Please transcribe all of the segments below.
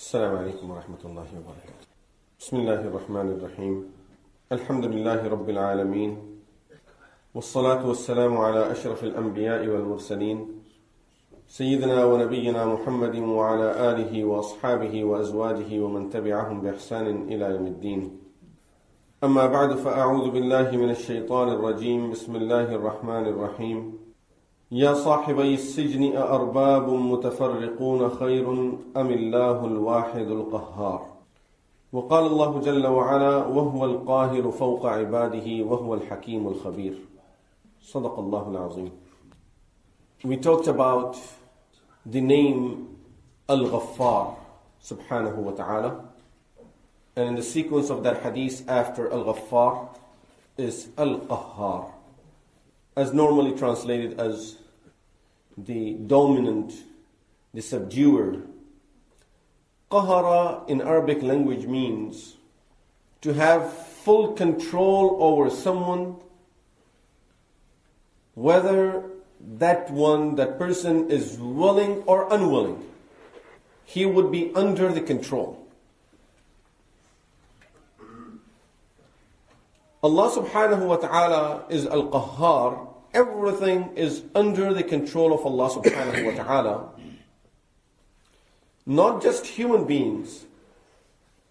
السلام عليكم ورحمة الله وبركاته. بسم الله الرحمن الرحيم. الحمد لله رب العالمين والصلاة والسلام على أشرف الأنبياء والمرسلين سيدنا ونبينا محمد وعلى آله وأصحابه وأزواجه ومن تبعهم بإحسان إلى يوم الدين. أما بعد فأعوذ بالله من الشيطان الرجيم. بسم الله الرحمن الرحيم. يا صاحبي السجن أأرباب متفرقون خير أم الله الواحد القهار وقال الله جل وعلا وهو القاهر فوق عباده وهو الحكيم الخبير صدق الله العظيم We talked about the name Al-Ghaffar subhanahu wa and in the sequence of that hadith after Al-Ghaffar is Al-Qahhar as normally translated as the dominant, the subduer. Qahara in Arabic language means to have full control over someone, whether that one, that person is willing or unwilling. He would be under the control. Allah subhanahu wa ta'ala is Al Qahhar Everything is under the control of Allah subhanahu wa ta'ala. Not just human beings,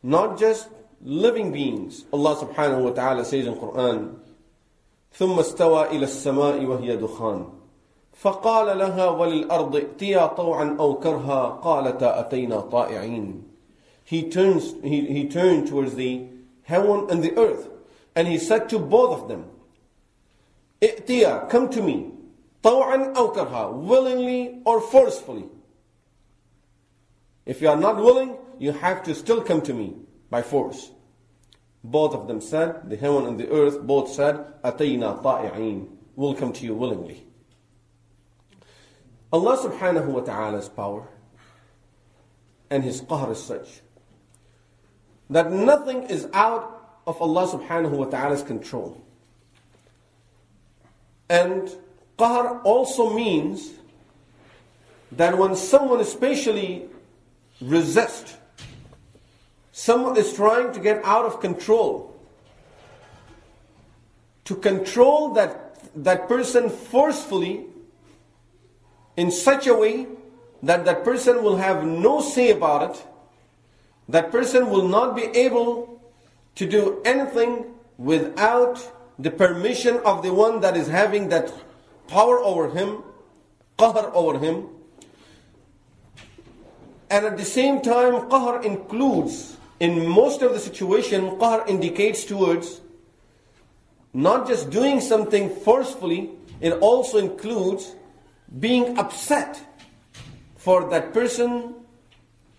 not just living beings. Allah subhanahu wa ta'ala says in Quran, ثم استوى إلى السماء وهي دخان فقال لها وللأرض ائتيا طوعا أو كرها قالتا أتينا طائعين He turns, he, he turned towards the heaven and the earth and he said to both of them, I'tiya, come to me. Taw'an aw karha, willingly or forcefully. If you are not willing, you have to still come to me by force. Both of them said, the heaven and the earth both said, Atayna ta'i'een, will come to you willingly. Allah subhanahu wa ta'ala's power and His qahr is such that nothing is out of Allah subhanahu wa ta'ala's control. And qahr also means that when someone especially resists, someone is trying to get out of control, to control that, that person forcefully in such a way that that person will have no say about it, that person will not be able to do anything without the permission of the one that is having that power over him, qahr over him. And at the same time, qahr includes, in most of the situation, qahr indicates towards not just doing something forcefully, it also includes being upset for that person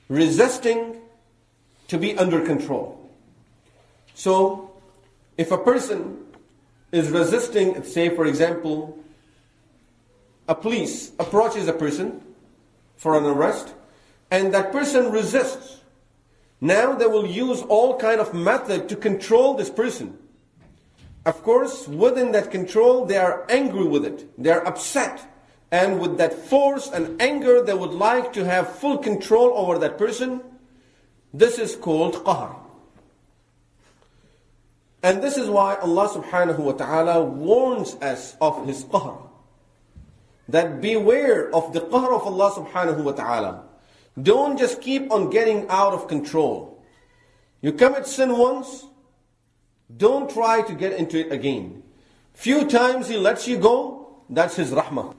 resisting to be under control. So, if a person is resisting, say for example, a police approaches a person for an arrest, and that person resists, now they will use all kind of method to control this person. Of course, within that control, they are angry with it. They are upset. And with that force and anger, they would like to have full control over that person. This is called qahr. And this is why Allah subhanahu wa ta'ala warns us of His qahr. That beware of the qahr of Allah subhanahu wa ta'ala. Don't just keep on getting out of control. You commit sin once, don't try to get into it again. Few times He lets you go, that's His rahmah.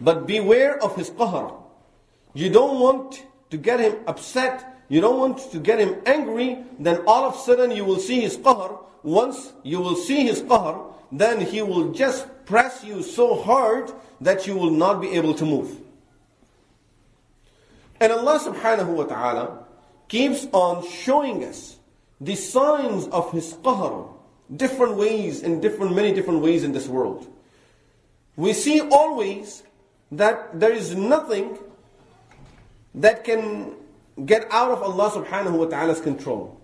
But beware of His qahr. You don't want to get Him upset, you don't want to get Him angry, then all of a sudden you will see His qahr. Once you will see His qahr, then He will just press you so hard that you will not be able to move. And Allah subhanahu wa ta'ala keeps on showing us the signs of His qahr, different ways, in different, many different ways in this world. We see always that there is nothing that can get out of Allah subhanahu wa ta'ala's control.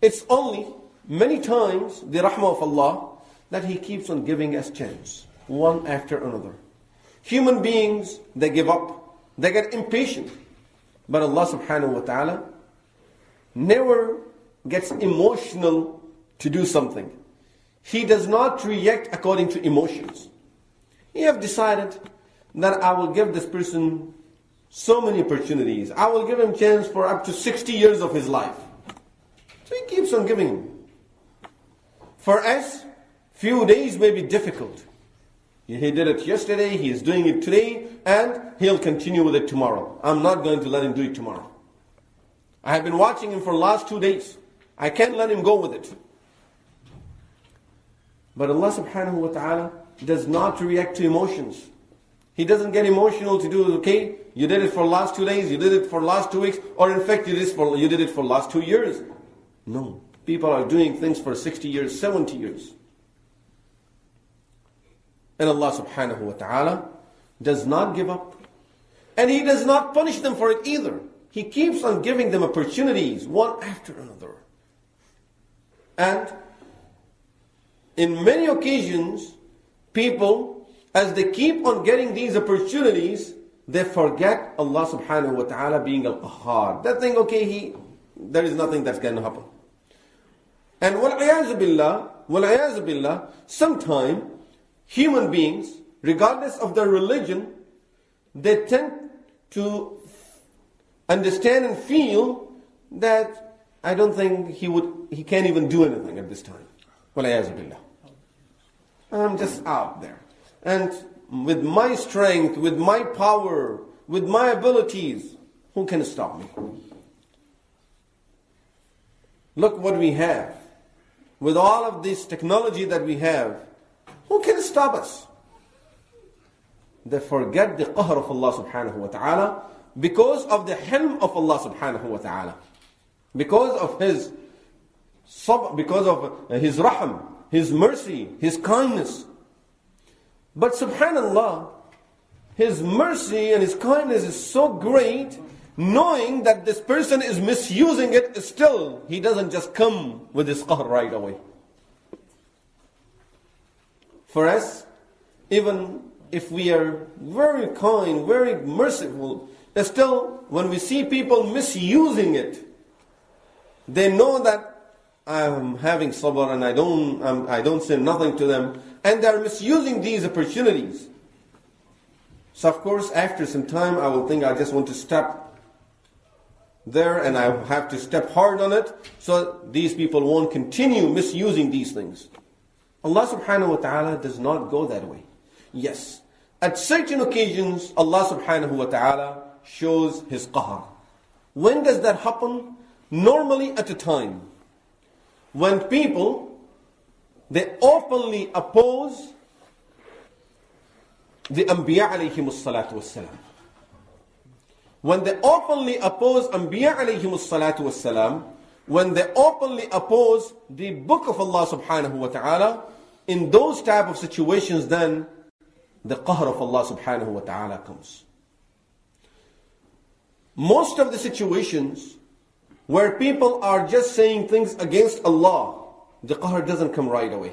It's only many times the rahmah of Allah that He keeps on giving us chance, one after another. Human beings, they give up, they get impatient. But Allah subhanahu wa ta'ala never gets emotional to do something. He does not react according to emotions. He have decided that I will give this person so many opportunities. I will give him chance for up to 60 years of his life. So he keeps on giving. For us, few days may be difficult. He did it yesterday, he is doing it today, and he'll continue with it tomorrow. I'm not going to let him do it tomorrow. I have been watching him for last two days. I can't let him go with it. But Allah subhanahu wa ta'ala does not react to emotions. He doesn't get emotional to do, it. okay, you did it for last two days, you did it for last two weeks, or in fact you did, it for, you did it for last two years. No. People are doing things for 60 years, 70 years. And Allah subhanahu wa ta'ala does not give up. And He does not punish them for it either. He keeps on giving them opportunities, one after another. And in many occasions, people, as they keep on getting these opportunities, they forget Allah subhanahu wa ta'ala being al-qahhar. They think, okay, he, there is nothing that's going to happen. And wal-ayazu billah, wal-ayazu billah, sometime human beings, regardless of their religion, they tend to understand and feel that I don't think he would, he can't even do anything at this time. Wal-ayazu billah. I'm just out there. And with my strength, with my power, with my abilities, who can stop me? Look what we have. With all of this technology that we have, who can stop us? They forget the qahr of Allah subhanahu wa ta'ala because of the hilm of Allah subhanahu wa ta'ala. Because of His because of His raham, His mercy, His kindness. But subhanallah, His mercy and His kindness is so great, knowing that this person is misusing it, still, He doesn't just come with His qahr right away. For us, even if we are very kind, very merciful, still, when we see people misusing it, they know that I'm having sabr and I don't, I'm, I do not say nothing to them, and they're misusing these opportunities. So of course, after some time, I will think I just want to step there and I have to step hard on it so these people won't continue misusing these things. Allah subhanahu wa ta'ala does not go that way. Yes, at certain occasions, Allah subhanahu wa ta'ala shows His qahar. When does that happen? Normally at a time when people they openly oppose the Anbiya alayhim salatu wassalam. When they openly oppose Anbiya alayhim salatu wassalam, when they openly oppose the book of Allah subhanahu wa ta'ala, in those type of situations then the qahr of Allah subhanahu wa ta'ala comes. Most of the situations where people are just saying things against Allah, the qahr doesn't come right away.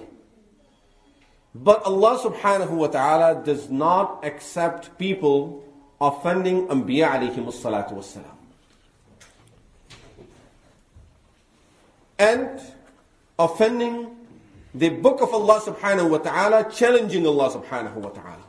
But Allah subhanahu wa ta'ala does not accept people offending Anbiya alayhim salatu wassalam. And offending the book of Allah subhanahu wa ta'ala, challenging Allah subhanahu wa ta'ala.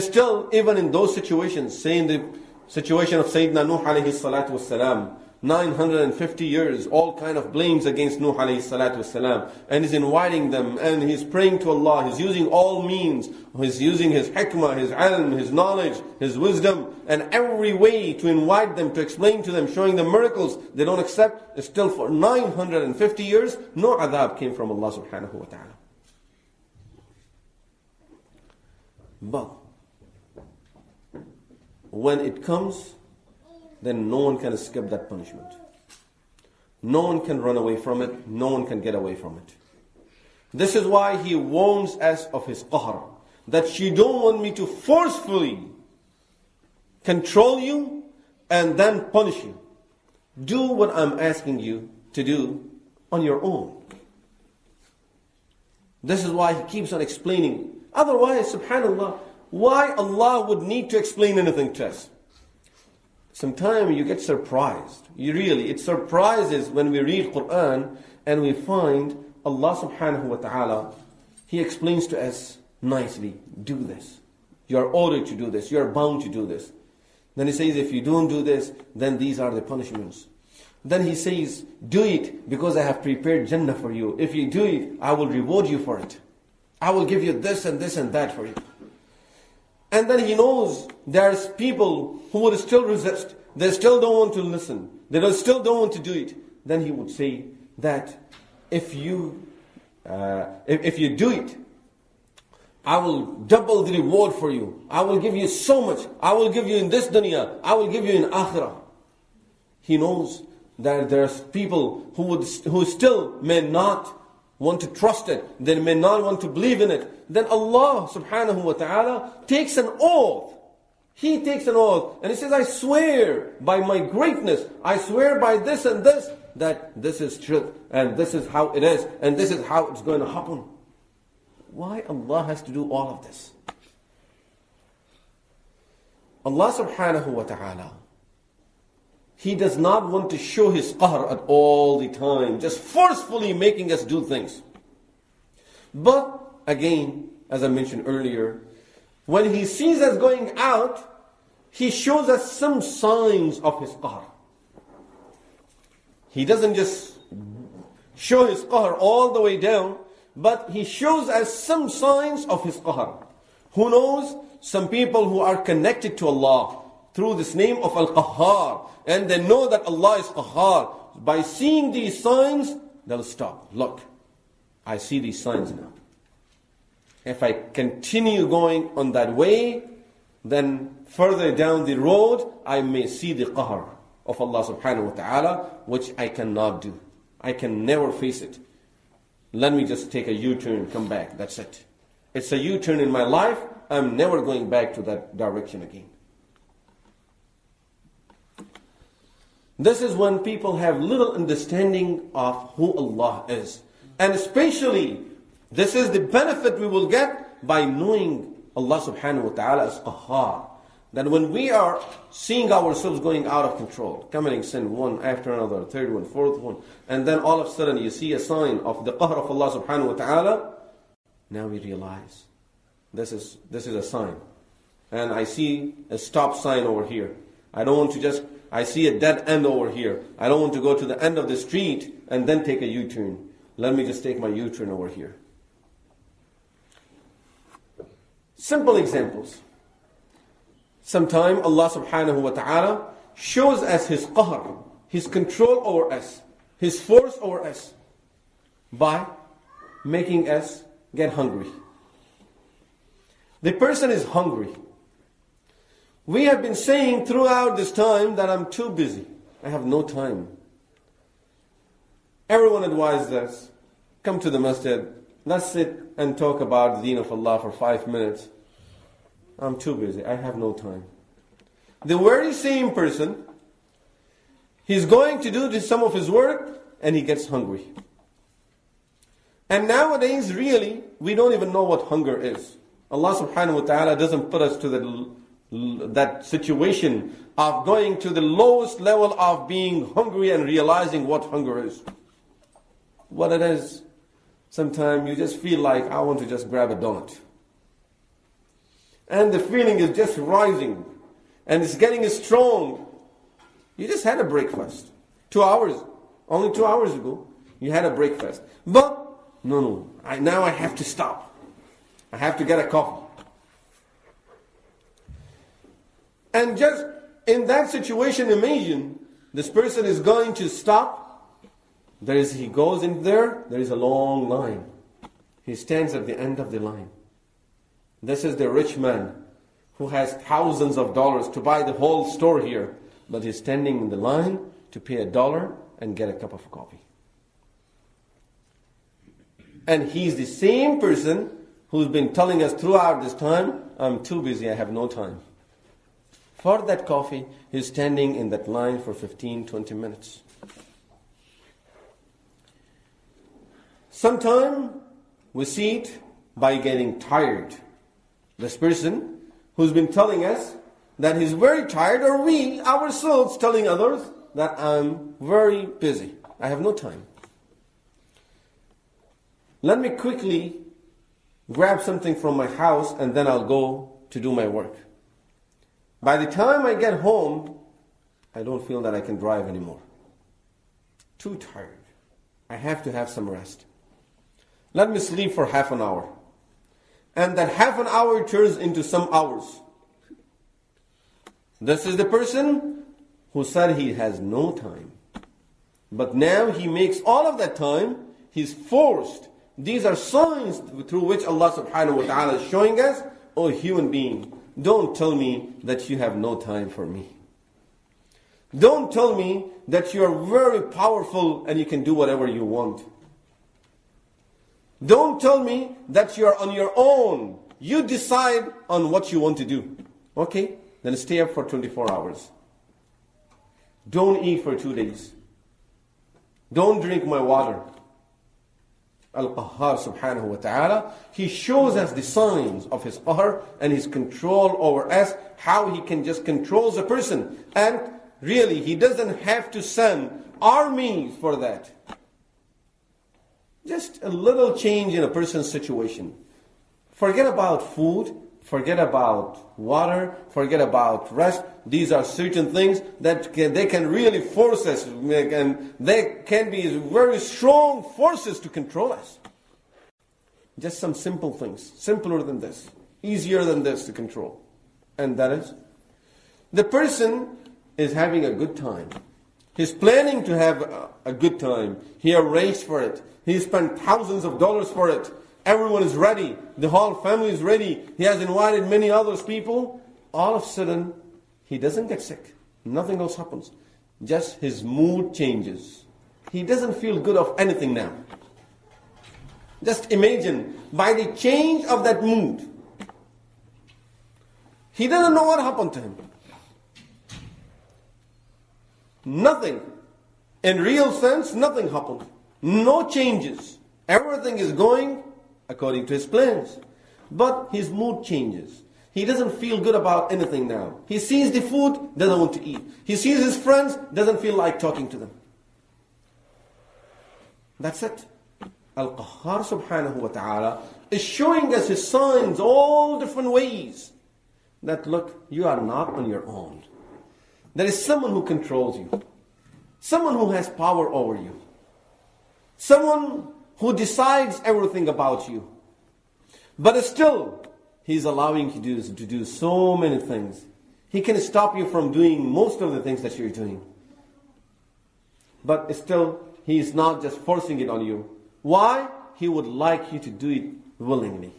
Still, even in those situations, saying the situation of Sayyidina Nuh alayhi salatu wassalam, 950 years, all kind of blames against Nuh alayhi salatu wasalam. And he's inviting them and he's praying to Allah. He's using all means. He's using his hikmah, his ilm, his knowledge, his wisdom, and every way to invite them, to explain to them, showing them miracles they don't accept. Still for 950 years, no adhab came from Allah subhanahu wa ta'ala. But when it comes then no one can escape that punishment. No one can run away from it. No one can get away from it. This is why he warns us of his qahr. That you don't want me to forcefully control you and then punish you. Do what I'm asking you to do on your own. This is why he keeps on explaining. Otherwise, subhanAllah, why Allah would need to explain anything to us? Sometimes you get surprised. You really, it surprises when we read Quran and we find Allah subhanahu wa ta'ala, He explains to us nicely, do this. You are ordered to do this. You are bound to do this. Then He says, if you don't do this, then these are the punishments. Then He says, do it because I have prepared Jannah for you. If you do it, I will reward you for it. I will give you this and this and that for you. And then he knows there's people who would still resist. They still don't want to listen. They still don't want to do it. Then he would say that if you, uh, if, if you do it, I will double the reward for you. I will give you so much. I will give you in this dunya. I will give you in akhirah. He knows that there's people who would, who still may not want to trust it, they may not want to believe in it, then Allah subhanahu wa ta'ala takes an oath. He takes an oath and he says, I swear by my greatness, I swear by this and this, that this is truth and this is how it is and this is how it's going to happen. Why Allah has to do all of this? Allah subhanahu wa ta'ala he does not want to show his qahr at all the time, just forcefully making us do things. But again, as I mentioned earlier, when he sees us going out, he shows us some signs of his qahr. He doesn't just show his qahr all the way down, but he shows us some signs of his qahr. Who knows? Some people who are connected to Allah through this name of Al-Qahhar, and they know that Allah is Qahhar. By seeing these signs, they'll stop. Look, I see these signs now. If I continue going on that way, then further down the road, I may see the qahr of Allah subhanahu wa ta'ala, which I cannot do. I can never face it. Let me just take a U-turn, come back. That's it. It's a U-turn in my life. I'm never going back to that direction again. This is when people have little understanding of who Allah is. And especially, this is the benefit we will get by knowing Allah subhanahu wa ta'ala as. That when we are seeing ourselves going out of control, committing sin one after another, third one, fourth one, and then all of a sudden you see a sign of the qahr of Allah subhanahu wa ta'ala, now we realize this is, this is a sign. And I see a stop sign over here. I don't want to just I see a dead end over here. I don't want to go to the end of the street and then take a U-turn. Let me just take my U-turn over here. Simple examples. Sometime Allah subhanahu wa ta'ala shows us His qahr, His control over us, His force over us by making us get hungry. The person is hungry. We have been saying throughout this time that I'm too busy. I have no time. Everyone advised us, come to the masjid, let's sit and talk about the deen of Allah for five minutes. I'm too busy. I have no time. The very same person, he's going to do some of his work and he gets hungry. And nowadays, really, we don't even know what hunger is. Allah subhanahu wa ta'ala doesn't put us to the that situation of going to the lowest level of being hungry and realizing what hunger is. What it is, sometimes you just feel like, I want to just grab a donut. And the feeling is just rising and it's getting strong. You just had a breakfast. Two hours, only two hours ago, you had a breakfast. But, no, no, I, now I have to stop. I have to get a coffee. And just in that situation, imagine this person is going to stop. There is, he goes in there, there is a long line. He stands at the end of the line. This is the rich man who has thousands of dollars to buy the whole store here, but he's standing in the line to pay a dollar and get a cup of coffee. And he's the same person who's been telling us throughout this time, I'm too busy, I have no time for that coffee, he's standing in that line for 15, 20 minutes. Sometime we see it by getting tired. This person who's been telling us that he's very tired, or we ourselves telling others that I'm very busy. I have no time. Let me quickly grab something from my house and then I'll go to do my work. By the time I get home, I don't feel that I can drive anymore. Too tired. I have to have some rest. Let me sleep for half an hour. And that half an hour turns into some hours. This is the person who said he has no time. But now he makes all of that time, he's forced. These are signs through which Allah subhanahu wa ta'ala is showing us, oh human being, don't tell me that you have no time for me. Don't tell me that you are very powerful and you can do whatever you want. Don't tell me that you are on your own. You decide on what you want to do. Okay? Then stay up for 24 hours. Don't eat for two days. Don't drink my water. Al-Qahhar subhanahu wa ta'ala, He shows us the signs of His qahr and His control over us, how He can just control a person. And really, He doesn't have to send armies for that. Just a little change in a person's situation. Forget about food, forget about water, forget about rest. These are certain things that can, they can really force us, and they can be very strong forces to control us. Just some simple things, simpler than this, easier than this to control. And that is, the person is having a good time. He's planning to have a good time. He arranged for it. He spent thousands of dollars for it. Everyone is ready. The whole family is ready. He has invited many others people. All of a sudden, he doesn't get sick. Nothing else happens. Just his mood changes. He doesn't feel good of anything now. Just imagine, by the change of that mood, he doesn't know what happened to him. Nothing. In real sense, nothing happened. No changes. Everything is going according to his plans. But his mood changes. He doesn't feel good about anything now. He sees the food, doesn't want to eat. He sees his friends, doesn't feel like talking to them. That's it. Al-Qahhar subhanahu wa ta'ala is showing us his signs all different ways. That look, you are not on your own. There is someone who controls you. Someone who has power over you. Someone who decides everything about you. But still, He's allowing you to do, to do so many things. He can stop you from doing most of the things that you're doing. But still, He is not just forcing it on you. Why? He would like you to do it willingly.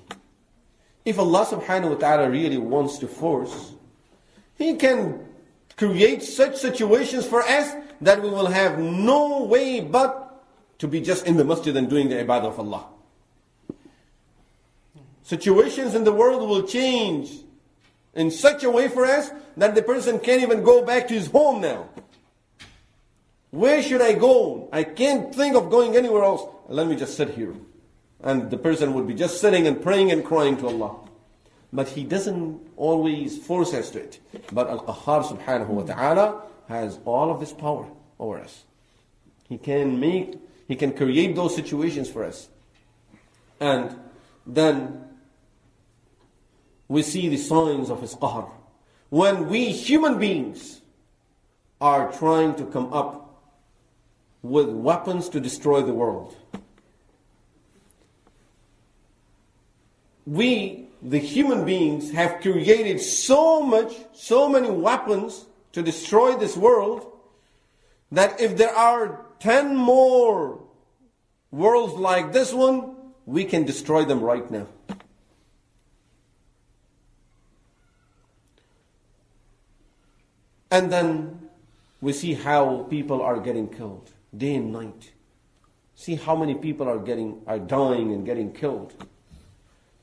If Allah subhanahu wa ta'ala really wants to force, He can create such situations for us that we will have no way but to be just in the masjid and doing the ibadah of Allah. Situations in the world will change in such a way for us that the person can't even go back to his home now. Where should I go? I can't think of going anywhere else. Let me just sit here. And the person would be just sitting and praying and crying to Allah. But he doesn't always force us to it. But Al-Qahhar subhanahu wa ta'ala has all of this power over us. He can make he can create those situations for us. And then we see the signs of His qahr. When we human beings are trying to come up with weapons to destroy the world. We, the human beings, have created so much, so many weapons to destroy this world that if there are 10 more worlds like this one, we can destroy them right now. And then we see how people are getting killed day and night. See how many people are getting are dying and getting killed.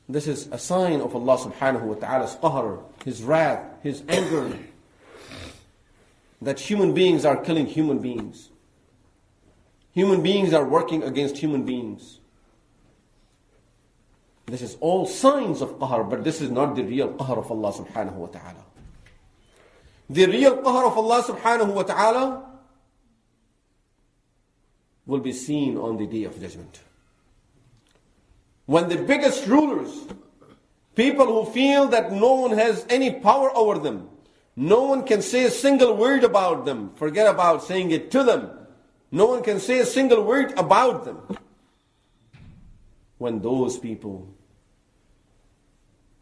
This is a sign of Allah subhanahu wa ta'ala's qahr, His wrath, His anger. that human beings are killing human beings. Human beings are working against human beings. This is all signs of qahr, but this is not the real qahr of Allah subhanahu wa ta'ala. The real qahr of Allah subhanahu wa ta'ala will be seen on the day of judgment. When the biggest rulers, people who feel that no one has any power over them, no one can say a single word about them, forget about saying it to them. No one can say a single word about them. When those people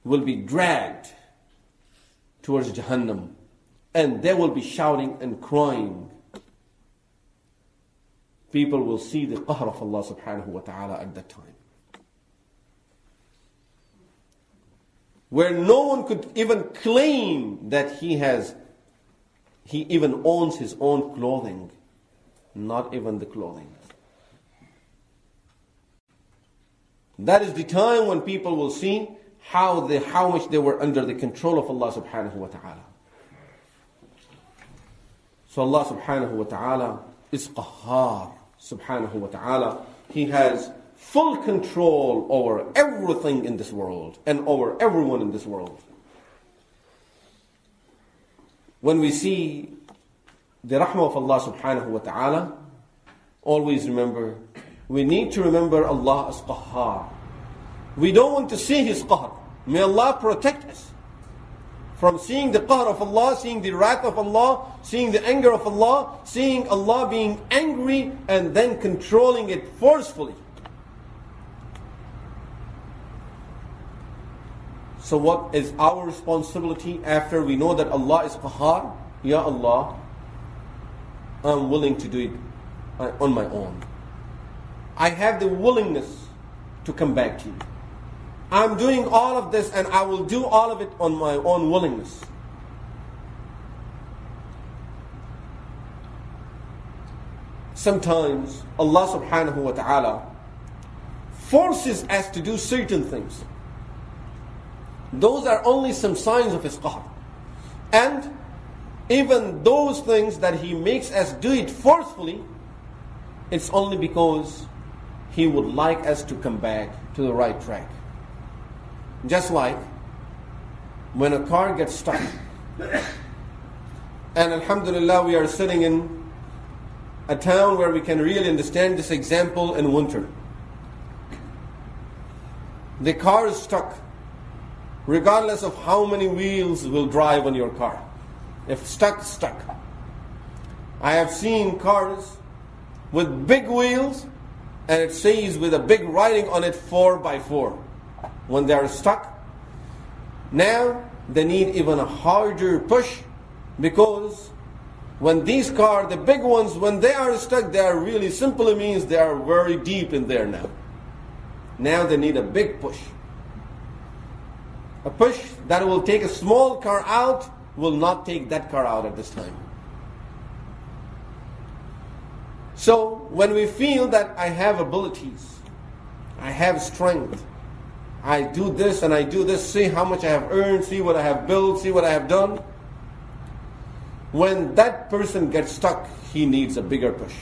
will be dragged towards Jahannam and they will be shouting and crying. People will see the qahr of Allah subhanahu wa ta'ala at that time. Where no one could even claim that he has, he even owns his own clothing, not even the clothing. That is the time when people will see how, they, how much they were under the control of Allah subhanahu wa ta'ala. So Allah subhanahu wa ta'ala is qahhar subhanahu wa ta'ala. He has full control over everything in this world and over everyone in this world. When we see the rahmah of Allah subhanahu wa ta'ala, always remember, we need to remember Allah as qahhar. We don't want to see His qahr. May Allah protect us from seeing the qahr of Allah, seeing the wrath of Allah, seeing the anger of Allah, seeing Allah being angry and then controlling it forcefully. So what is our responsibility after we know that Allah is qahar? Ya Allah, I'm willing to do it uh, on my own. I have the willingness to come back to you. I'm doing all of this and I will do all of it on my own willingness. Sometimes Allah subhanahu wa ta'ala forces us to do certain things. Those are only some signs of His qahr. And even those things that He makes us do it forcefully, it's only because He would like us to come back to the right track. Just like when a car gets stuck. And Alhamdulillah, we are sitting in a town where we can really understand this example in winter. The car is stuck, regardless of how many wheels will drive on your car. If stuck, stuck. I have seen cars with big wheels and it says with a big writing on it 4 by 4 when they are stuck. Now they need even a harder push because when these cars, the big ones, when they are stuck, they are really simply means they are very deep in there now. Now they need a big push. A push that will take a small car out will not take that car out at this time. So when we feel that I have abilities, I have strength, I do this and I do this, see how much I have earned, see what I have built, see what I have done. When that person gets stuck, he needs a bigger push.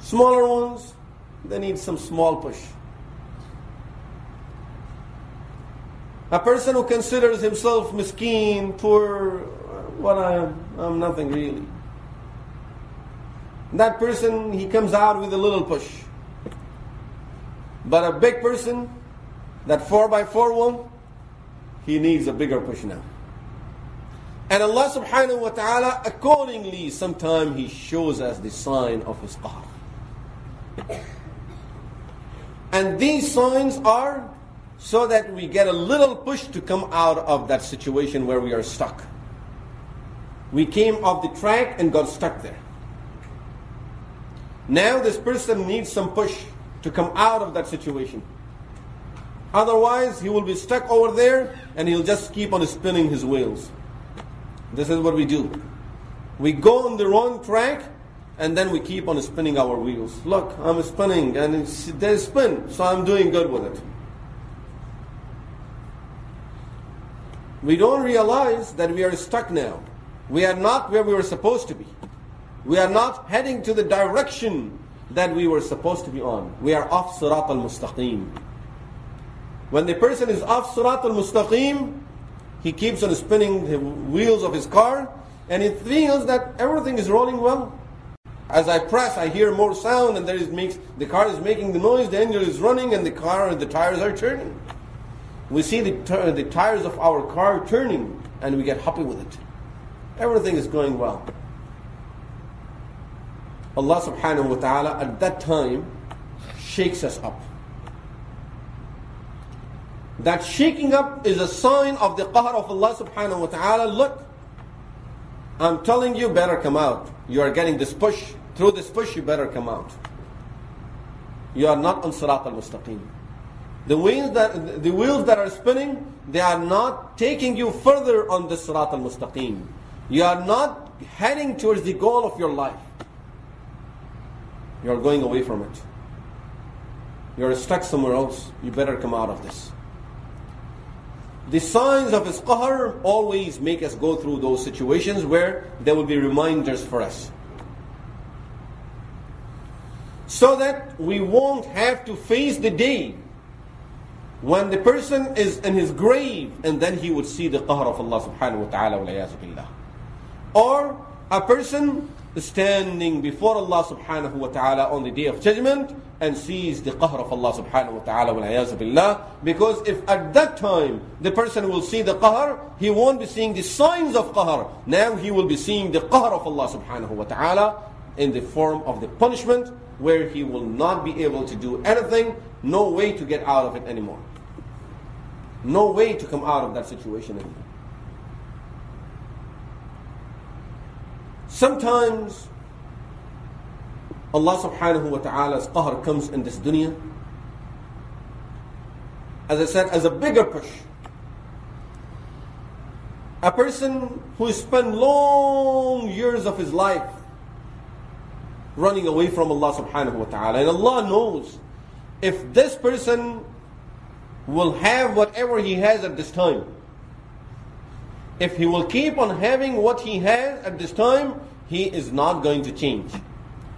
Smaller ones, they need some small push. A person who considers himself miskeen, poor, what I am, I'm nothing really. That person, he comes out with a little push. But a big person, that 4 by 4 one, he needs a bigger push now. And Allah subhanahu wa ta'ala, accordingly, sometimes He shows us the sign of His qahr. And these signs are so that we get a little push to come out of that situation where we are stuck. We came off the track and got stuck there. Now this person needs some push to come out of that situation. Otherwise, he will be stuck over there and he'll just keep on spinning his wheels. This is what we do. We go on the wrong track and then we keep on spinning our wheels. Look, I'm spinning and they spin, so I'm doing good with it. We don't realize that we are stuck now. We are not where we were supposed to be. We are not heading to the direction that we were supposed to be on. We are off Sirat al-Mustaqim. When the person is off Sirat al-Mustaqim, he keeps on spinning the wheels of his car and he feels that everything is rolling well. As I press, I hear more sound and there is makes, the car is making the noise, the engine is running and the car, and the tires are turning. We see the, the tires of our car turning and we get happy with it. Everything is going well. Allah subhanahu wa ta'ala at that time shakes us up. That shaking up is a sign of the qahr of Allah subhanahu wa ta'ala. Look, I'm telling you, better come out. You are getting this push. Through this push, you better come out. You are not on Sirat al-Mustaqim. The wheels that the wheels that are spinning, they are not taking you further on the Sirat al-Mustaqim. You are not heading towards the goal of your life. You are going away from it. You are stuck somewhere else. You better come out of this. The signs of His qahr always make us go through those situations where there will be reminders for us. So that we won't have to face the day when the person is in his grave and then he would see the qahr of Allah subhanahu wa ta'ala billah. Or a person standing before Allah subhanahu wa ta'ala on the day of judgment and sees the qahr of Allah subhanahu wa ta'ala billah. Because if at that time the person will see the qahr, he won't be seeing the signs of qahr. Now he will be seeing the qahr of Allah subhanahu wa ta'ala in the form of the punishment where he will not be able to do anything, no way to get out of it anymore. No way to come out of that situation anymore. Sometimes Allah subhanahu wa ta'ala's qahr comes in this dunya. As I said, as a bigger push. A person who spent long years of his life running away from Allah subhanahu wa ta'ala. And Allah knows if this person will have whatever he has at this time, if he will keep on having what he has at this time, he is not going to change.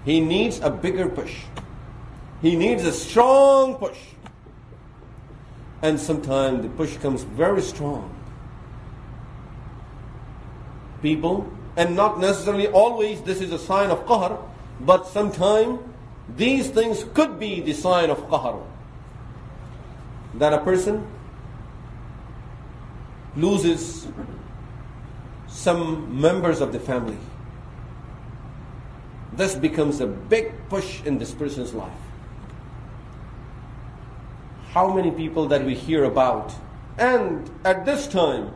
He needs a bigger push. He needs a strong push. And sometimes the push comes very strong. People, and not necessarily always this is a sign of qahr, but sometimes these things could be the sign of qahr. That a person loses some members of the family. This becomes a big push in this person's life. How many people that we hear about, and at this time,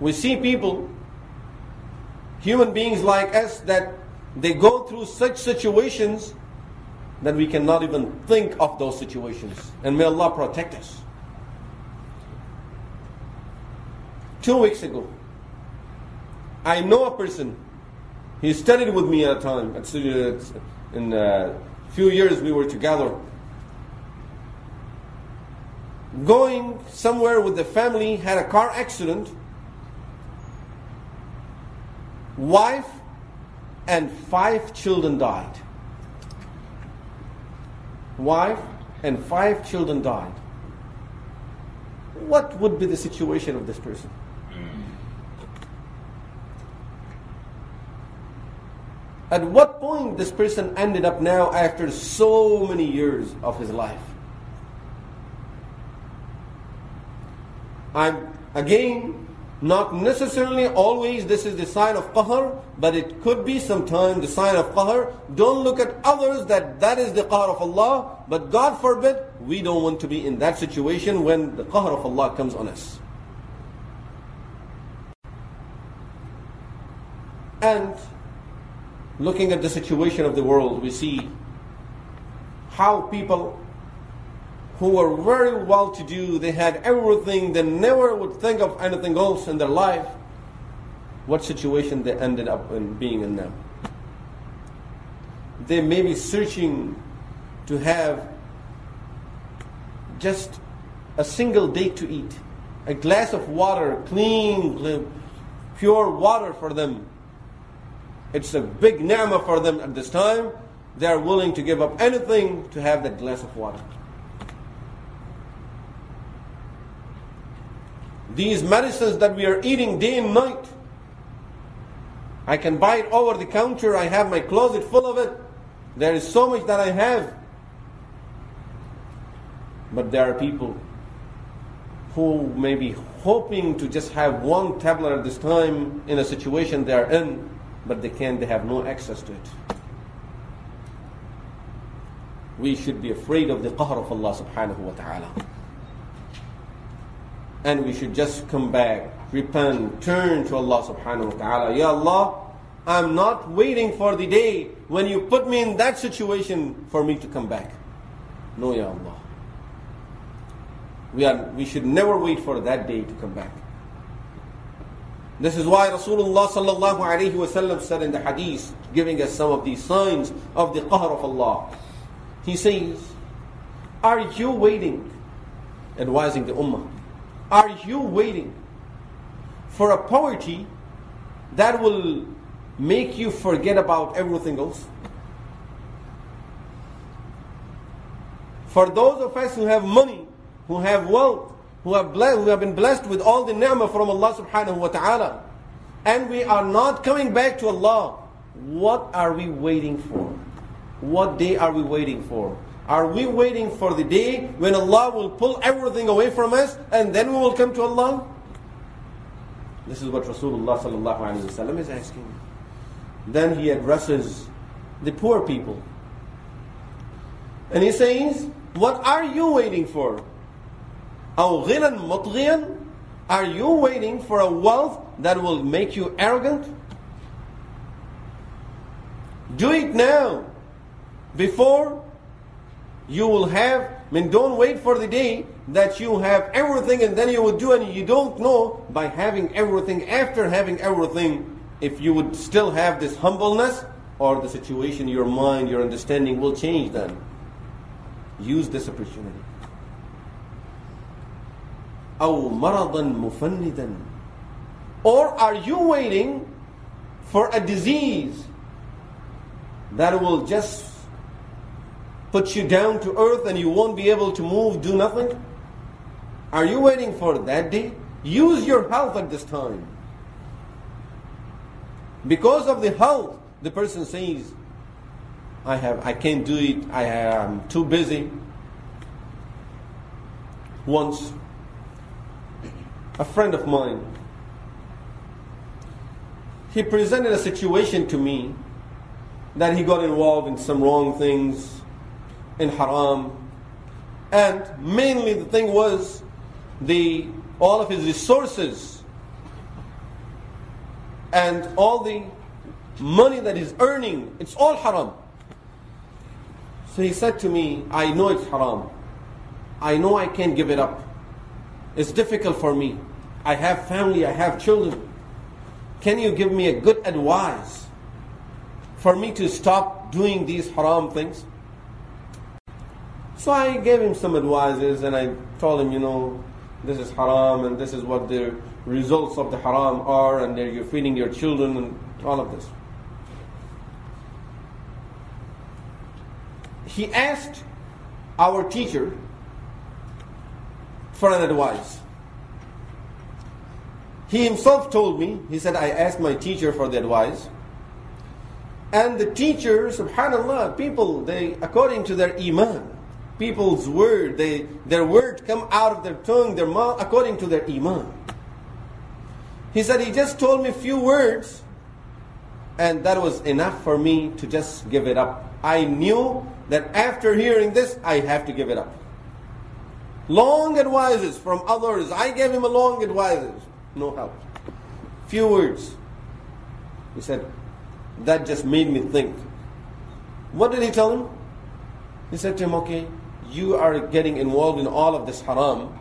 we see people, human beings like us, that they go through such situations that we cannot even think of those situations. And may Allah protect us. two weeks ago. I know a person. He studied with me at a time. In a few years we were together. Going somewhere with the family, had a car accident. Wife and five children died. Wife and five children died. What would be the situation of this person? At what point this person ended up now after so many years of his life? I'm again not necessarily always this is the sign of qahr, but it could be sometimes the sign of qahr. Don't look at others that that is the qahr of Allah, but God forbid, we don't want to be in that situation when the qahr of Allah comes on us. And looking at the situation of the world, we see how people who were very well to do, they had everything, they never would think of anything else in their life, what situation they ended up in being in now. They may be searching to have just a single day to eat, a glass of water, clean, pure water for them it's a big ni'mah for them at this time. They are willing to give up anything to have that glass of water. These medicines that we are eating day and night. I can buy it over the counter. I have my closet full of it. There is so much that I have. But there are people who may be hoping to just have one tablet at this time in a situation they are in, but they can't, they have no access to it. We should be afraid of the qahr of Allah subhanahu wa ta'ala. And we should just come back, repent, turn to Allah subhanahu wa ta'ala. Ya Allah, I'm not waiting for the day when you put me in that situation for me to come back. No, Ya Allah. We, are, we should never wait for that day to come back. This is why Rasulullah sallallahu alayhi wasallam said in the hadith, giving us some of these signs of the qahr of Allah. He says, Are you waiting? Advising the ummah. Are you waiting for a poverty that will make you forget about everything else? For those of us who have money, who have wealth, who have, who have been blessed with all the ni'mah from Allah subhanahu wa ta'ala, and we are not coming back to Allah, what are we waiting for? What day are we waiting for? Are we waiting for the day when Allah will pull everything away from us and then we will come to Allah? This is what Rasulullah is asking. Then he addresses the poor people. And he says, What are you waiting for? Are you waiting for a wealth that will make you arrogant? Do it now, before you will have, I mean, don't wait for the day that you have everything and then you will do and you don't know by having everything, after having everything, if you would still have this humbleness or the situation, your mind, your understanding will change then. Use this opportunity. أو مرضا مفندا Or are you waiting for a disease that will just put you down to earth and you won't be able to move, do nothing? Are you waiting for that day? Use your health at this time. Because of the health, the person says, I have I can't do it, I am too busy. Once a friend of mine he presented a situation to me that he got involved in some wrong things in haram. And mainly the thing was the all of his resources and all the money that he's earning it's all haram. So he said to me i know it's haram. I know i can't give it up. It's difficult for me. I have family i have children. Can you give me a good advice for me to stop doing these haram things? So I gave him some advices and I told him, you know, this is haram and this is what the results of the haram are and you're feeding your children and all of this. He asked our teacher for an advice. He himself told me, he said, I asked my teacher for the advice. And the teacher, subhanAllah, people, they, according to their iman, people's word, they, their word come out of their tongue, their mouth, according to their iman. He said, he just told me a few words, and that was enough for me to just give it up. I knew that after hearing this, I have to give it up. Long advices from others. I gave him a long advices no help. Few words. He said, that just made me think. What did he tell him? He said to him, okay, you are getting involved in all of this haram,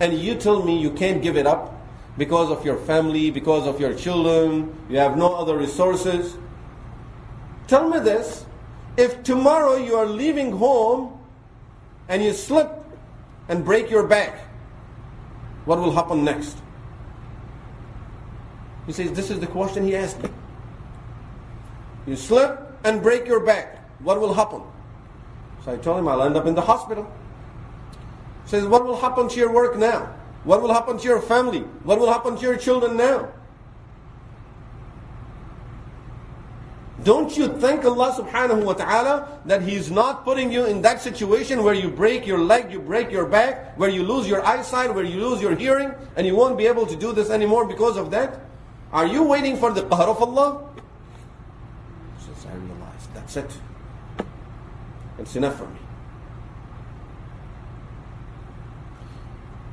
and you tell me you can't give it up because of your family, because of your children, you have no other resources. Tell me this if tomorrow you are leaving home and you slip and break your back, what will happen next? He says, This is the question he asked me. You slip and break your back. What will happen? So I told him, I'll end up in the hospital. Says, What will happen to your work now? What will happen to your family? What will happen to your children now? Don't you thank Allah subhanahu wa ta'ala that He's not putting you in that situation where you break your leg, you break your back, where you lose your eyesight, where you lose your hearing, and you won't be able to do this anymore because of that? Are you waiting for the qahr of Allah? Says, I realize, that's it. It's enough for me.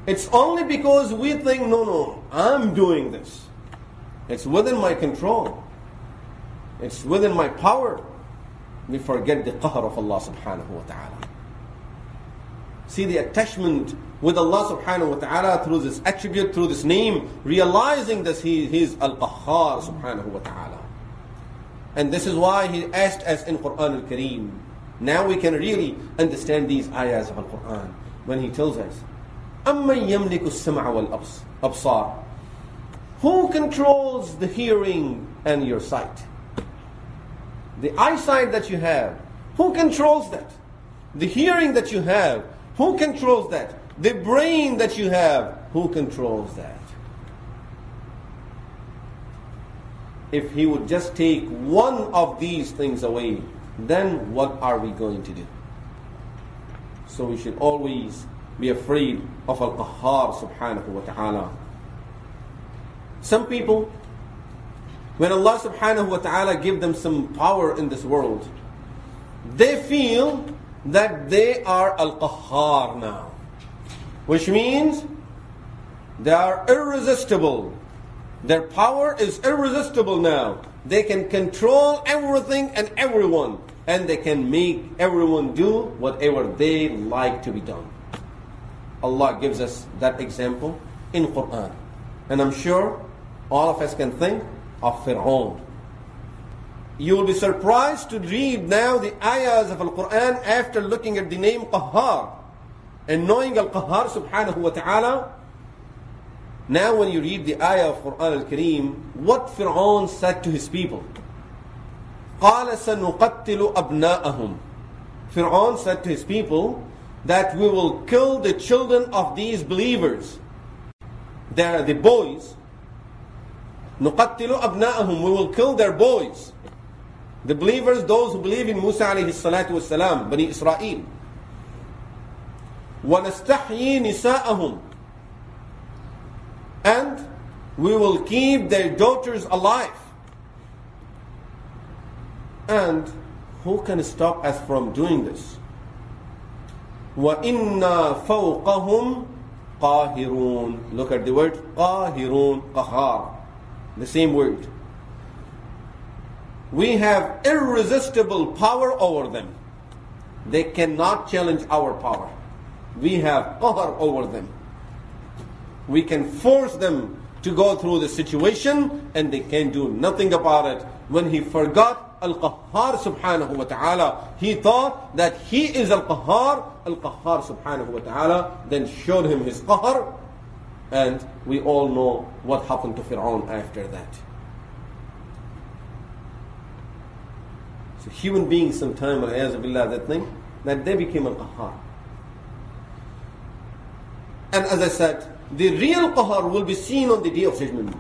It's only because we think, no, no, I'm doing this. It's within my control. It's within my power. We forget the qahr of Allah subhanahu wa ta'ala. See the attachment with Allah subhanahu wa ta'ala through this attribute, through this name, realizing that He is Al-Qahhar subhanahu wa ta'ala. And this is why He asked us in Quran al-Kareem. Now we can really understand these ayahs of Al-Quran when He tells us, أَمَّن يَمْلِكُ السَّمْعَ وَالْأَبْصَارِ Who controls the hearing and your sight? The eyesight that you have, who controls that? The hearing that you have, who controls that? The brain that you have, who controls that? If he would just take one of these things away, then what are we going to do? So we should always be afraid of Al-Qahhar subhanahu wa ta'ala. Some people, when Allah subhanahu wa ta'ala give them some power in this world, they feel that they are Al-Qahhar now. Which means they are irresistible. Their power is irresistible now. They can control everything and everyone. And they can make everyone do whatever they like to be done. Allah gives us that example in Quran. And I'm sure all of us can think of Fir'aun. You will be surprised to read now the ayahs of Al-Quran after looking at the name Qahhar and knowing Al-Qahhar subhanahu wa ta'ala. Now when you read the ayah of Quran Al-Kareem, what Fir'aun said to his people. قَالَ سَنُقَتِّلُ أَبْنَاءَهُمْ Fir'aun said to his people that we will kill the children of these believers. They are the boys. نُقَتِّلُ أَبْنَاءَهُمْ We will kill their boys. The believers, those who believe in Musa alayhi salatu wasalam, Bani Israel. وَنَسْتَحْيِي نِسَاءَهُمْ And we will keep their daughters alive. And who can stop us from doing this? وَإِنَّا فَوْقَهُمْ قَاهِرُونَ Look at the word قَاهِرُونَ قَهَار The same word. We have irresistible power over them. They cannot challenge our power. We have power over them. We can force them to go through the situation and they can do nothing about it. When he forgot Al-Qahhar subhanahu wa ta'ala, he thought that he is Al-Qahhar, Al-Qahhar subhanahu wa ta'ala, then showed him his Qahr, and we all know what happened to Fir'aun after that. So human beings sometime, billah, that thing, that they became Al-Qahhar. And as I said, the real qahr will be seen on the day of judgment.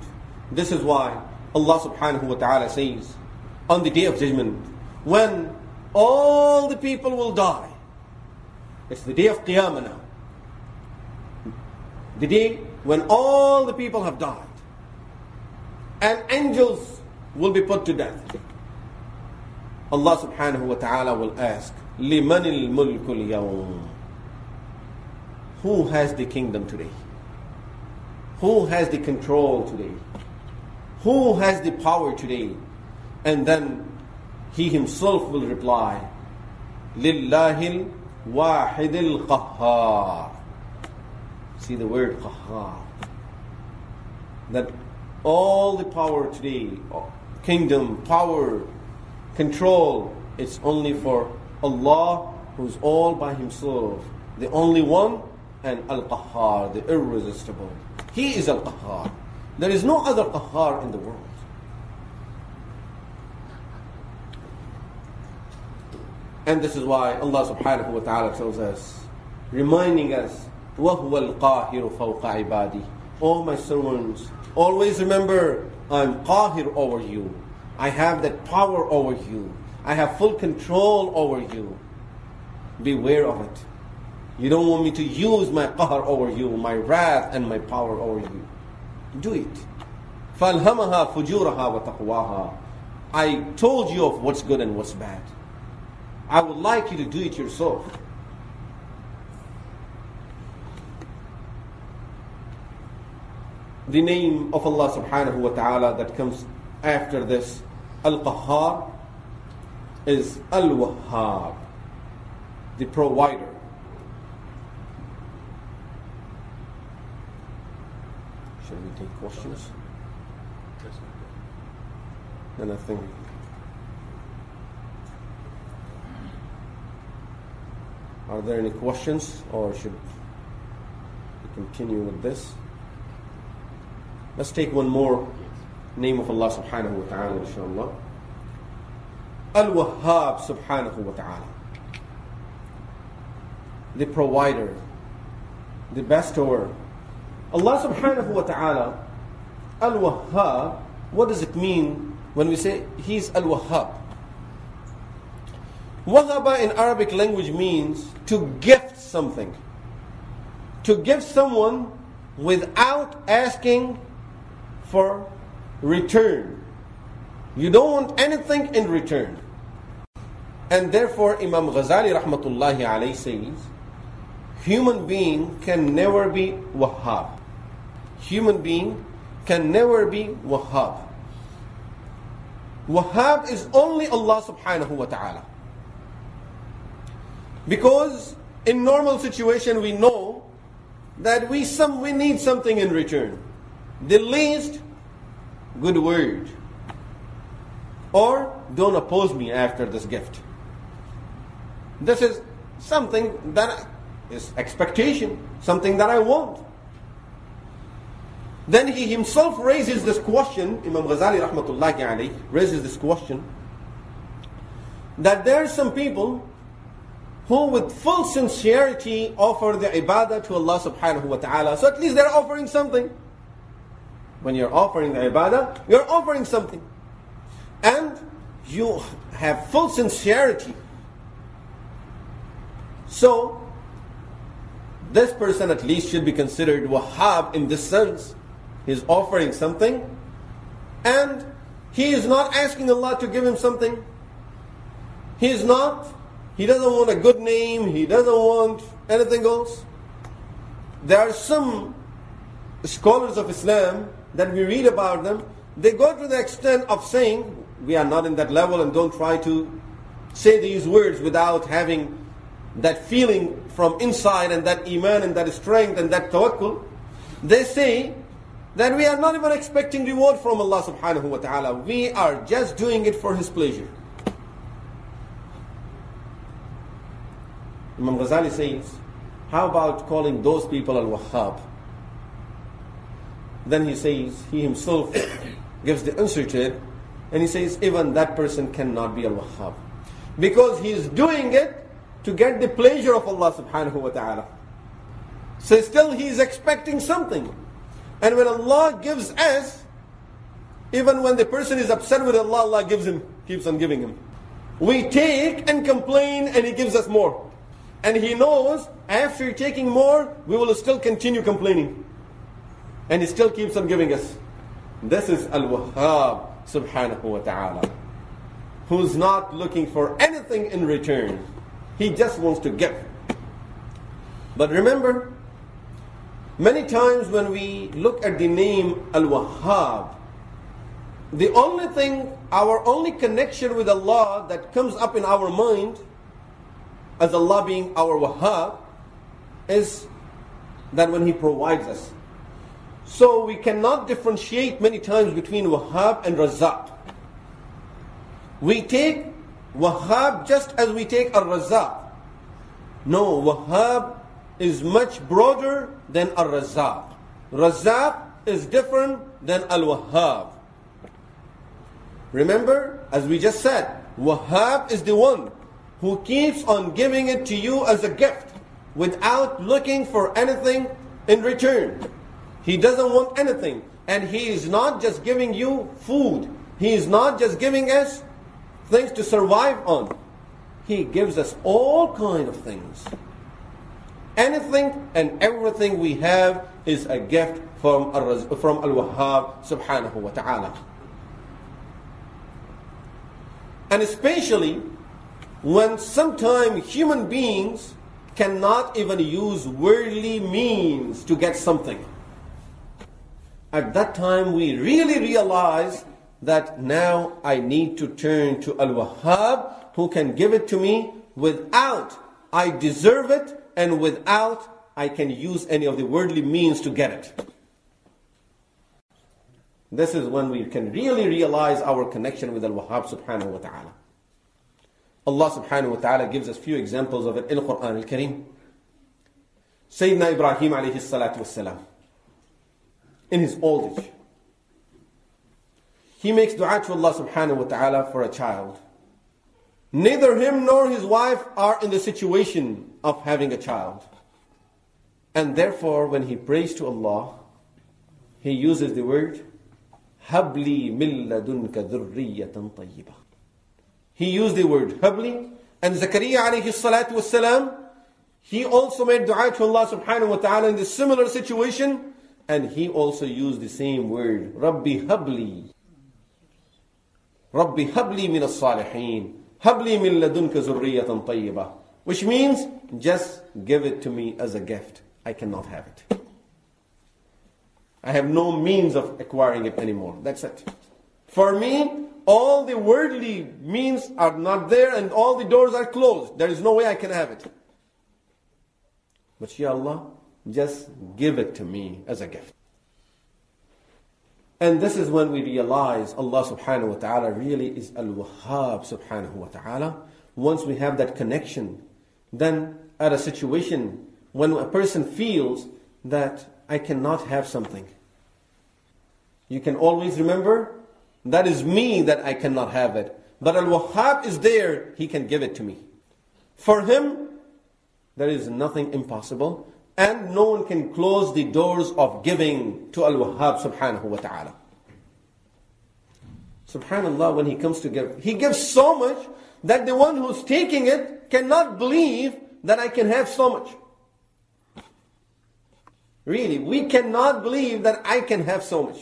This is why Allah subhanahu wa ta'ala says, on the day of judgment, when all the people will die, it's the day of Qiyamah now. The day when all the people have died. And angels will be put to death. Allah subhanahu wa ta'ala will ask, لِمَنِ الْمُلْكُ الْيَوْمِ Who has the kingdom today? Who has the control today? Who has the power today? And then he himself will reply, Lillahil wahidil qahhar. See the word qahhar. That all the power today, kingdom, power, control, it's only for Allah who's all by himself, the only one, and Al-Qahhar, the irresistible. He is Al-Qahhar. There is no other Qahhar in the world. And this is why Allah subhanahu wa ta'ala tells us, reminding us, وَهُوَ الْقَاهِرُ فَوْقَ عِبَادِهِ All my servants, always remember, I'm qahir over you. I have that power over you. I have full control over you. Beware of it. You don't want me to use my qahr over you, my wrath and my power over you. Do it. فَالْهَمَهَا فُجُورَهَا وَتَقْوَاهَا I told you of what's good and what's bad. I would like you to do it yourself. The name of Allah subhanahu wa ta'ala that comes after this, Al-Qahhar, is Al-Wahhab, the provider. Shall we take questions? Then I think Are there any questions or should we continue with this? Let's take one more name of Allah subhanahu wa ta'ala inshallah. Al-Wahhab subhanahu wa ta'ala. The provider, the bestower. Allah subhanahu wa ta'ala, Al-Wahhab, what does it mean when we say He's Al-Wahhab? Wahaba in Arabic language means to gift something. To give someone without asking for return. You don't want anything in return. And therefore Imam Ghazali rahmatullahi alayhi says, human being can never be Wahhab. Human being can never be Wahhab. Wahhab is only Allah subhanahu wa ta'ala. Because in normal situation we know that we some we need something in return. The least good word. Or don't oppose me after this gift. This is something that is expectation, something that I want. Then he himself raises this question, Imam Ghazali rahmatullahi alayhi raises this question, that there are some people who with full sincerity offer the ibadah to Allah subhanahu wa ta'ala. So at least they're offering something. When you're offering the ibadah, you're offering something. And you have full sincerity. So, this person at least should be considered wahhab in this sense. He's offering something and he is not asking Allah to give him something. He is not he doesn't want a good name. He doesn't want anything else. There are some scholars of Islam that we read about them. They go to the extent of saying, we are not in that level and don't try to say these words without having that feeling from inside and that iman and that strength and that tawakkul. They say that we are not even expecting reward from Allah subhanahu wa ta'ala. We are just doing it for His pleasure. Imam Ghazali says, how about calling those people al-Wahhab? Then he says, he himself gives the answer to it, and he says, even that person cannot be al-Wahhab. Because he is doing it to get the pleasure of Allah subhanahu wa ta'ala. So still he is expecting something. And when Allah gives us, even when the person is upset with Allah, Allah gives him, keeps on giving him. We take and complain and He gives us more. And he knows after taking more, we will still continue complaining. And he still keeps on giving us. This is Al-Wahhab subhanahu wa ta'ala. Who's not looking for anything in return. He just wants to give. But remember, many times when we look at the name Al-Wahhab, the only thing, our only connection with Allah that comes up in our mind as Allah being our Wahhab is that when He provides us. So we cannot differentiate many times between Wahhab and Razzaq. We take Wahhab just as we take Ar-Razzaq. No, Wahhab is much broader than Ar-Razzaq. Razzaq is different than Al-Wahhab. Remember, as we just said, Wahhab is the one who keeps on giving it to you as a gift. without looking for anything in return. He doesn't want anything. And He is not just giving you food. He is not just giving us things to survive on. He gives us all kind of things. Anything and everything we have is a gift from, from Al-Wahhab subhanahu wa ta'ala. And especially when sometimes human beings cannot even use worldly means to get something. At that time we really realize that now I need to turn to Al-Wahhab who can give it to me without I deserve it and without I can use any of the worldly means to get it. This is when we can really realize our connection with Al-Wahhab subhanahu wa ta'ala. Allah subhanahu wa ta'ala gives us few examples of it in Quran al-Kareem. Sayyidina Ibrahim alayhi salatu wasalam, in his old age, he makes dua to Allah subhanahu wa ta'ala for a child. Neither him nor his wife are in the situation of having a child. And therefore, when he prays to Allah, he uses the word, Habli min ladunka dhurriyatan tayyibah. He used the word habli, and Zakaria alayhi salatu wasalam, he also made dua to Allah subhanahu wa ta'ala in the similar situation, and he also used the same word, Rabbi habli. Rabbi habli min as-salihin. Habli min ladunka zurriyatan tayyibah. Which means, just give it to me as a gift. I cannot have it. I have no means of acquiring it anymore. That's it. For me, all the worldly means are not there and all the doors are closed. There is no way I can have it. But Ya Allah, just give it to me as a gift. And this is when we realize Allah subhanahu wa ta'ala really is Al-Wahhab subhanahu wa ta'ala. Once we have that connection, then at a situation when a person feels that I cannot have something, you can always remember that is me that I cannot have it. But Al-Wahhab is there, He can give it to me. For Him, there is nothing impossible. And no one can close the doors of giving to Al-Wahhab subhanahu wa ta'ala. Subhanallah, when He comes to give, He gives so much that the one who's taking it cannot believe that I can have so much. Really, we cannot believe that I can have so much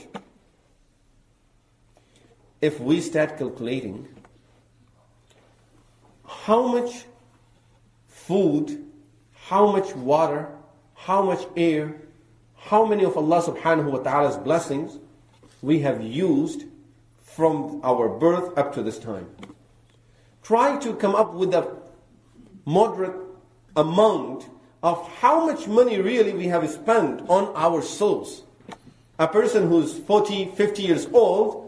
if we start calculating how much food, how much water, how much air, how many of Allah subhanahu wa ta'ala's blessings we have used from our birth up to this time. Try to come up with a moderate amount of how much money really we have spent on our souls. A person who's 40, 50 years old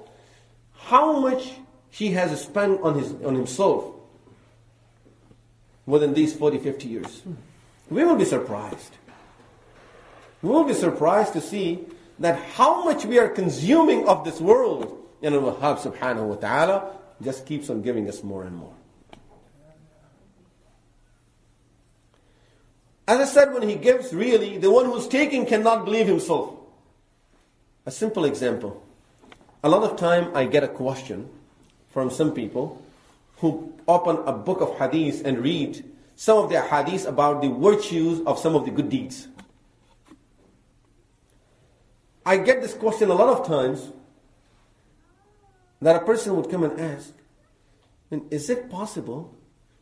how much he has spent on, his, on himself within these 40, 50 years. We will be surprised. We will be surprised to see that how much we are consuming of this world. And Allah subhanahu wa ta'ala just keeps on giving us more and more. As I said, when he gives, really, the one who's taking cannot believe himself. A simple example. A lot of time I get a question from some people who open a book of hadith and read some of their hadith about the virtues of some of the good deeds. I get this question a lot of times that a person would come and ask, is it possible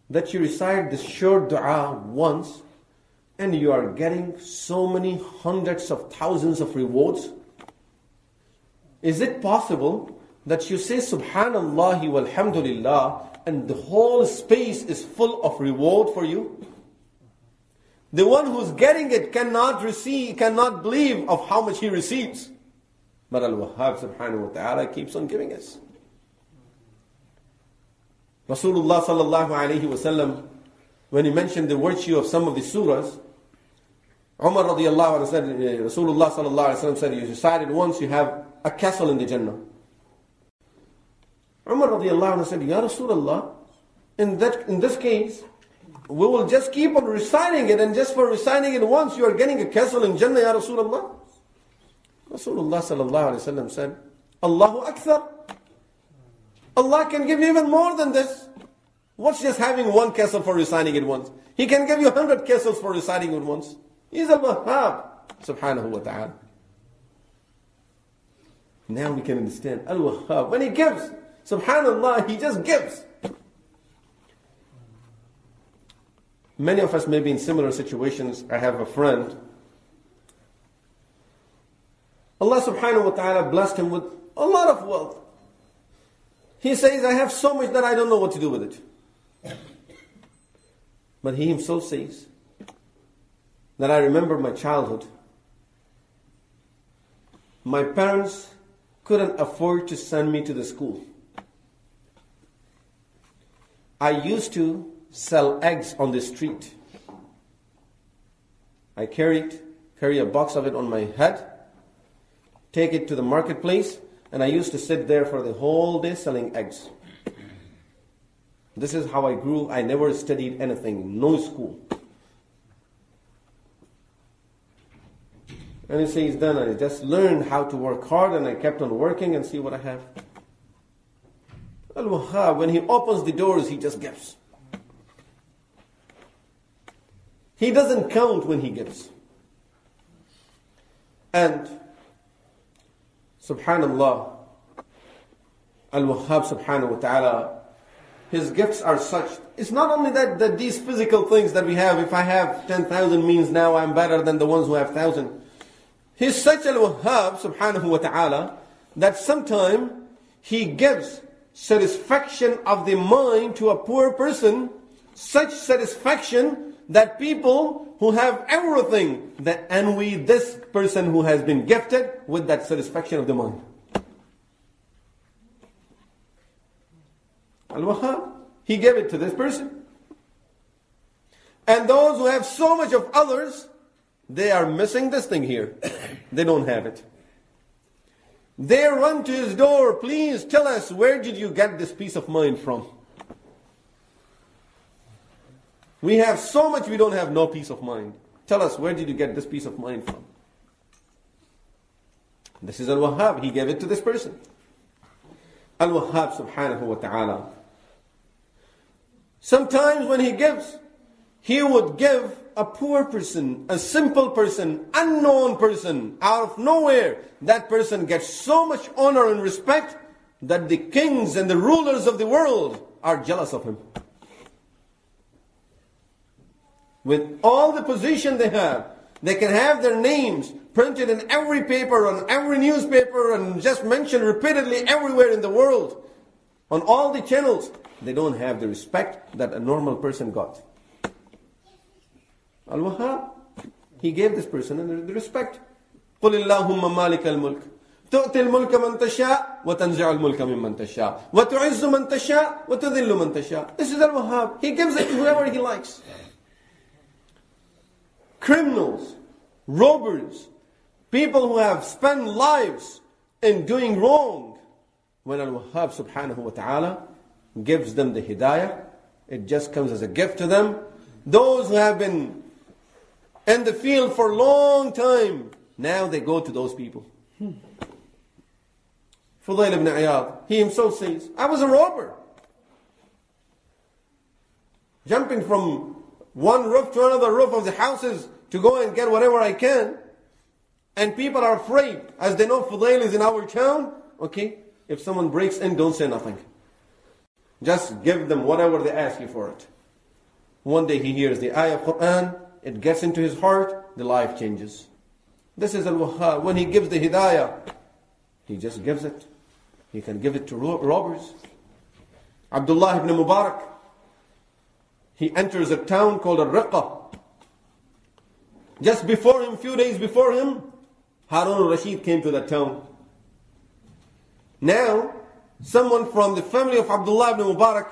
that you recite this short dua once and you are getting so many hundreds of thousands of rewards? Is it possible that you say Subhanallah walhamdulillah and the whole space is full of reward for you? The one who's getting it cannot receive, cannot believe of how much he receives. But Al-Wahhab subhanahu wa ta'ala keeps on giving us. Rasulullah sallallahu alayhi wasallam, when he mentioned the virtue of some of the surahs, Umar radiallahu anhu said, Rasulullah sallallahu alayhi wasallam said, you decided once you have a castle in the Jannah. Umar radiallahu anhu said, Ya Rasulullah, in, that, in this case, we will just keep on reciting it, and just for reciting it once, you are getting a castle in Jannah, Ya Rasulullah. Rasulullah sallallahu alayhi wa said, Allahu Akbar. Allah can give you even more than this. What's just having one castle for reciting it once? He can give you a hundred castles for reciting it once. He's Al-Wahhab, subhanahu wa ta'ala. Now we can understand Al-Wahhab. When he gives, subhanallah, he just gives. Many of us may be in similar situations. I have a friend. Allah subhanahu wa ta'ala blessed him with a lot of wealth. He says, I have so much that I don't know what to do with it. But he himself says that I remember my childhood. My parents couldn't afford to send me to the school. I used to sell eggs on the street. I carried carry a box of it on my head, take it to the marketplace, and I used to sit there for the whole day selling eggs. This is how I grew. I never studied anything, no school. And he says, then I just learned how to work hard and I kept on working and see what I have. Al Wahhab, when he opens the doors, he just gives. He doesn't count when he gives. And subhanallah, Al Wahhab subhanahu wa ta'ala, his gifts are such. It's not only that, that these physical things that we have, if I have 10,000 means now I'm better than the ones who have 1,000. He's such Al Wahhab subhanahu wa ta'ala that sometimes he gives satisfaction of the mind to a poor person, such satisfaction that people who have everything that envy this person who has been gifted with that satisfaction of the mind. Al-Wahhab, he gave it to this person. And those who have so much of others, they are missing this thing here. They don't have it. They run to his door, please tell us, where did you get this peace of mind from? We have so much, we don't have no peace of mind. Tell us, where did you get this peace of mind from? This is Al-Wahhab. He gave it to this person. Al-Wahhab subhanahu wa ta'ala. Sometimes when he gives, he would give a poor person, a simple person, unknown person, out of nowhere. That person gets so much honor and respect that the kings and the rulers of the world are jealous of him with all the position they have, they can have their names printed in every paper, on every newspaper, and just mentioned repeatedly everywhere in the world, on all the channels. They don't have the respect that a normal person got. Al-Wahhab, he gave this person the respect. قل اللهم مالك الملك تؤتي الملك من تشاء وتنزع الملك ممن تشاء وتعز من تشاء وتذل من تشاء This is Al-Wahhab. He gives it to whoever he likes criminals, robbers, people who have spent lives in doing wrong. When Al-Wahhab subhanahu wa ta'ala gives them the hidayah, it just comes as a gift to them. Those who have been in the field for a long time, now they go to those people. Fudayl ibn Iyad, he himself says, I was a robber. Jumping from one roof to another roof of the houses to go and get whatever I can. And people are afraid, as they know Fudail is in our town. Okay, if someone breaks in, don't say nothing. Just give them whatever they ask you for it. One day he hears the ayah of Quran, it gets into his heart, the life changes. This is al-Wahhab. When he gives the hidayah, he just gives it. He can give it to robbers. Abdullah ibn Mubarak, he enters a town called Al-Riqqa. Just before him, few days before him, Harun al-Rashid came to that town. Now, someone from the family of Abdullah ibn Mubarak,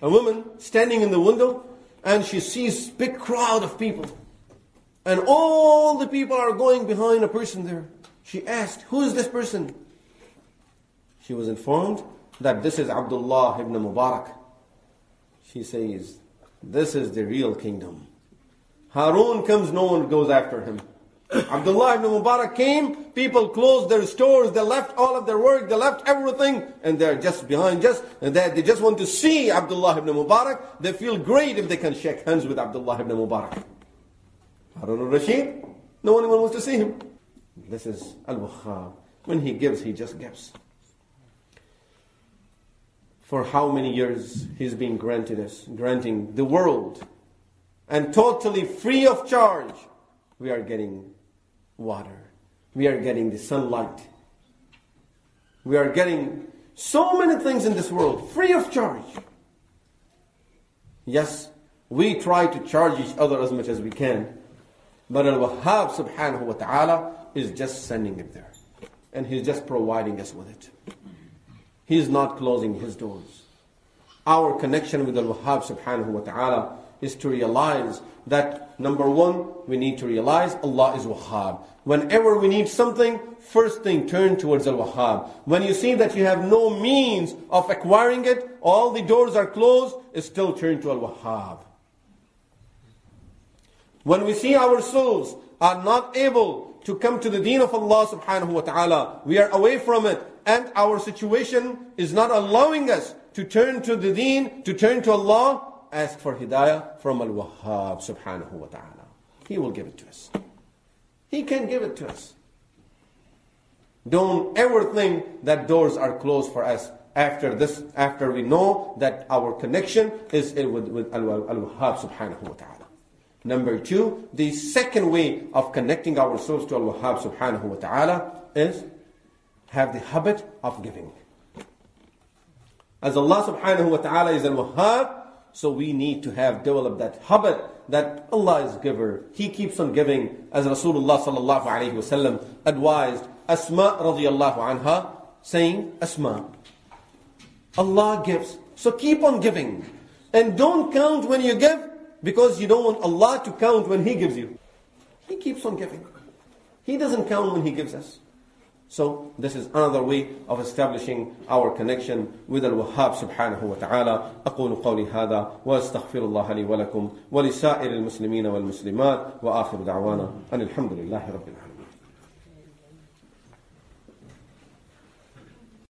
a woman standing in the window, and she sees big crowd of people. And all the people are going behind a person there. She asked, who is this person? She was informed that this is Abdullah ibn Mubarak. She says, This is the real kingdom. Harun comes, no one goes after him. Abdullah ibn Mubarak came, people closed their stores, they left all of their work, they left everything, and they're just behind, just and they, just want to see Abdullah ibn Mubarak. They feel great if they can shake hands with Abdullah ibn Mubarak. Harun al-Rashid, no one even wants to see him. This is Al-Wahhab. When he gives, he just gives. For how many years he's been granted us, granting the world, and totally free of charge, we are getting water. We are getting the sunlight. We are getting so many things in this world free of charge. Yes, we try to charge each other as much as we can. But Al-Wahhab subhanahu wa ta'ala is just sending it there. And He's just providing us with it. He's not closing His doors. Our connection with Al-Wahhab subhanahu wa ta'ala is to realize that number one, we need to realize Allah is Wahhab. Whenever we need something, first thing turn towards Al Wahhab. When you see that you have no means of acquiring it, all the doors are closed, still turn to Al Wahhab. When we see our souls are not able to come to the deen of Allah subhanahu wa ta'ala, we are away from it, and our situation is not allowing us to turn to the deen, to turn to Allah, ask for hidayah from Al Wahhab subhanahu wa ta'ala. He will give it to us. He can give it to us. Don't ever think that doors are closed for us after this, after we know that our connection is with, with Al-Wahhab subhanahu wa ta'ala. Number two, the second way of connecting ourselves to Al-Wahhab subhanahu wa ta'ala is have the habit of giving. As Allah subhanahu wa ta'ala is Al-Wahhab, so we need to have developed that habit that Allah is giver. He keeps on giving as Rasulullah sallallahu alayhi wasallam advised Asma radiallahu anha saying, Asma, Allah gives. So keep on giving. And don't count when you give because you don't want Allah to count when He gives you. He keeps on giving. He doesn't count when He gives us. So this is another way of establishing our connection with Al-Wahhab subhanahu wa ta'ala. أقول قولي هذا وأستغفر الله لي ولكم ولسائر المسلمين والمسلمات وآخر دعوانا أن الحمد لله رب العالمين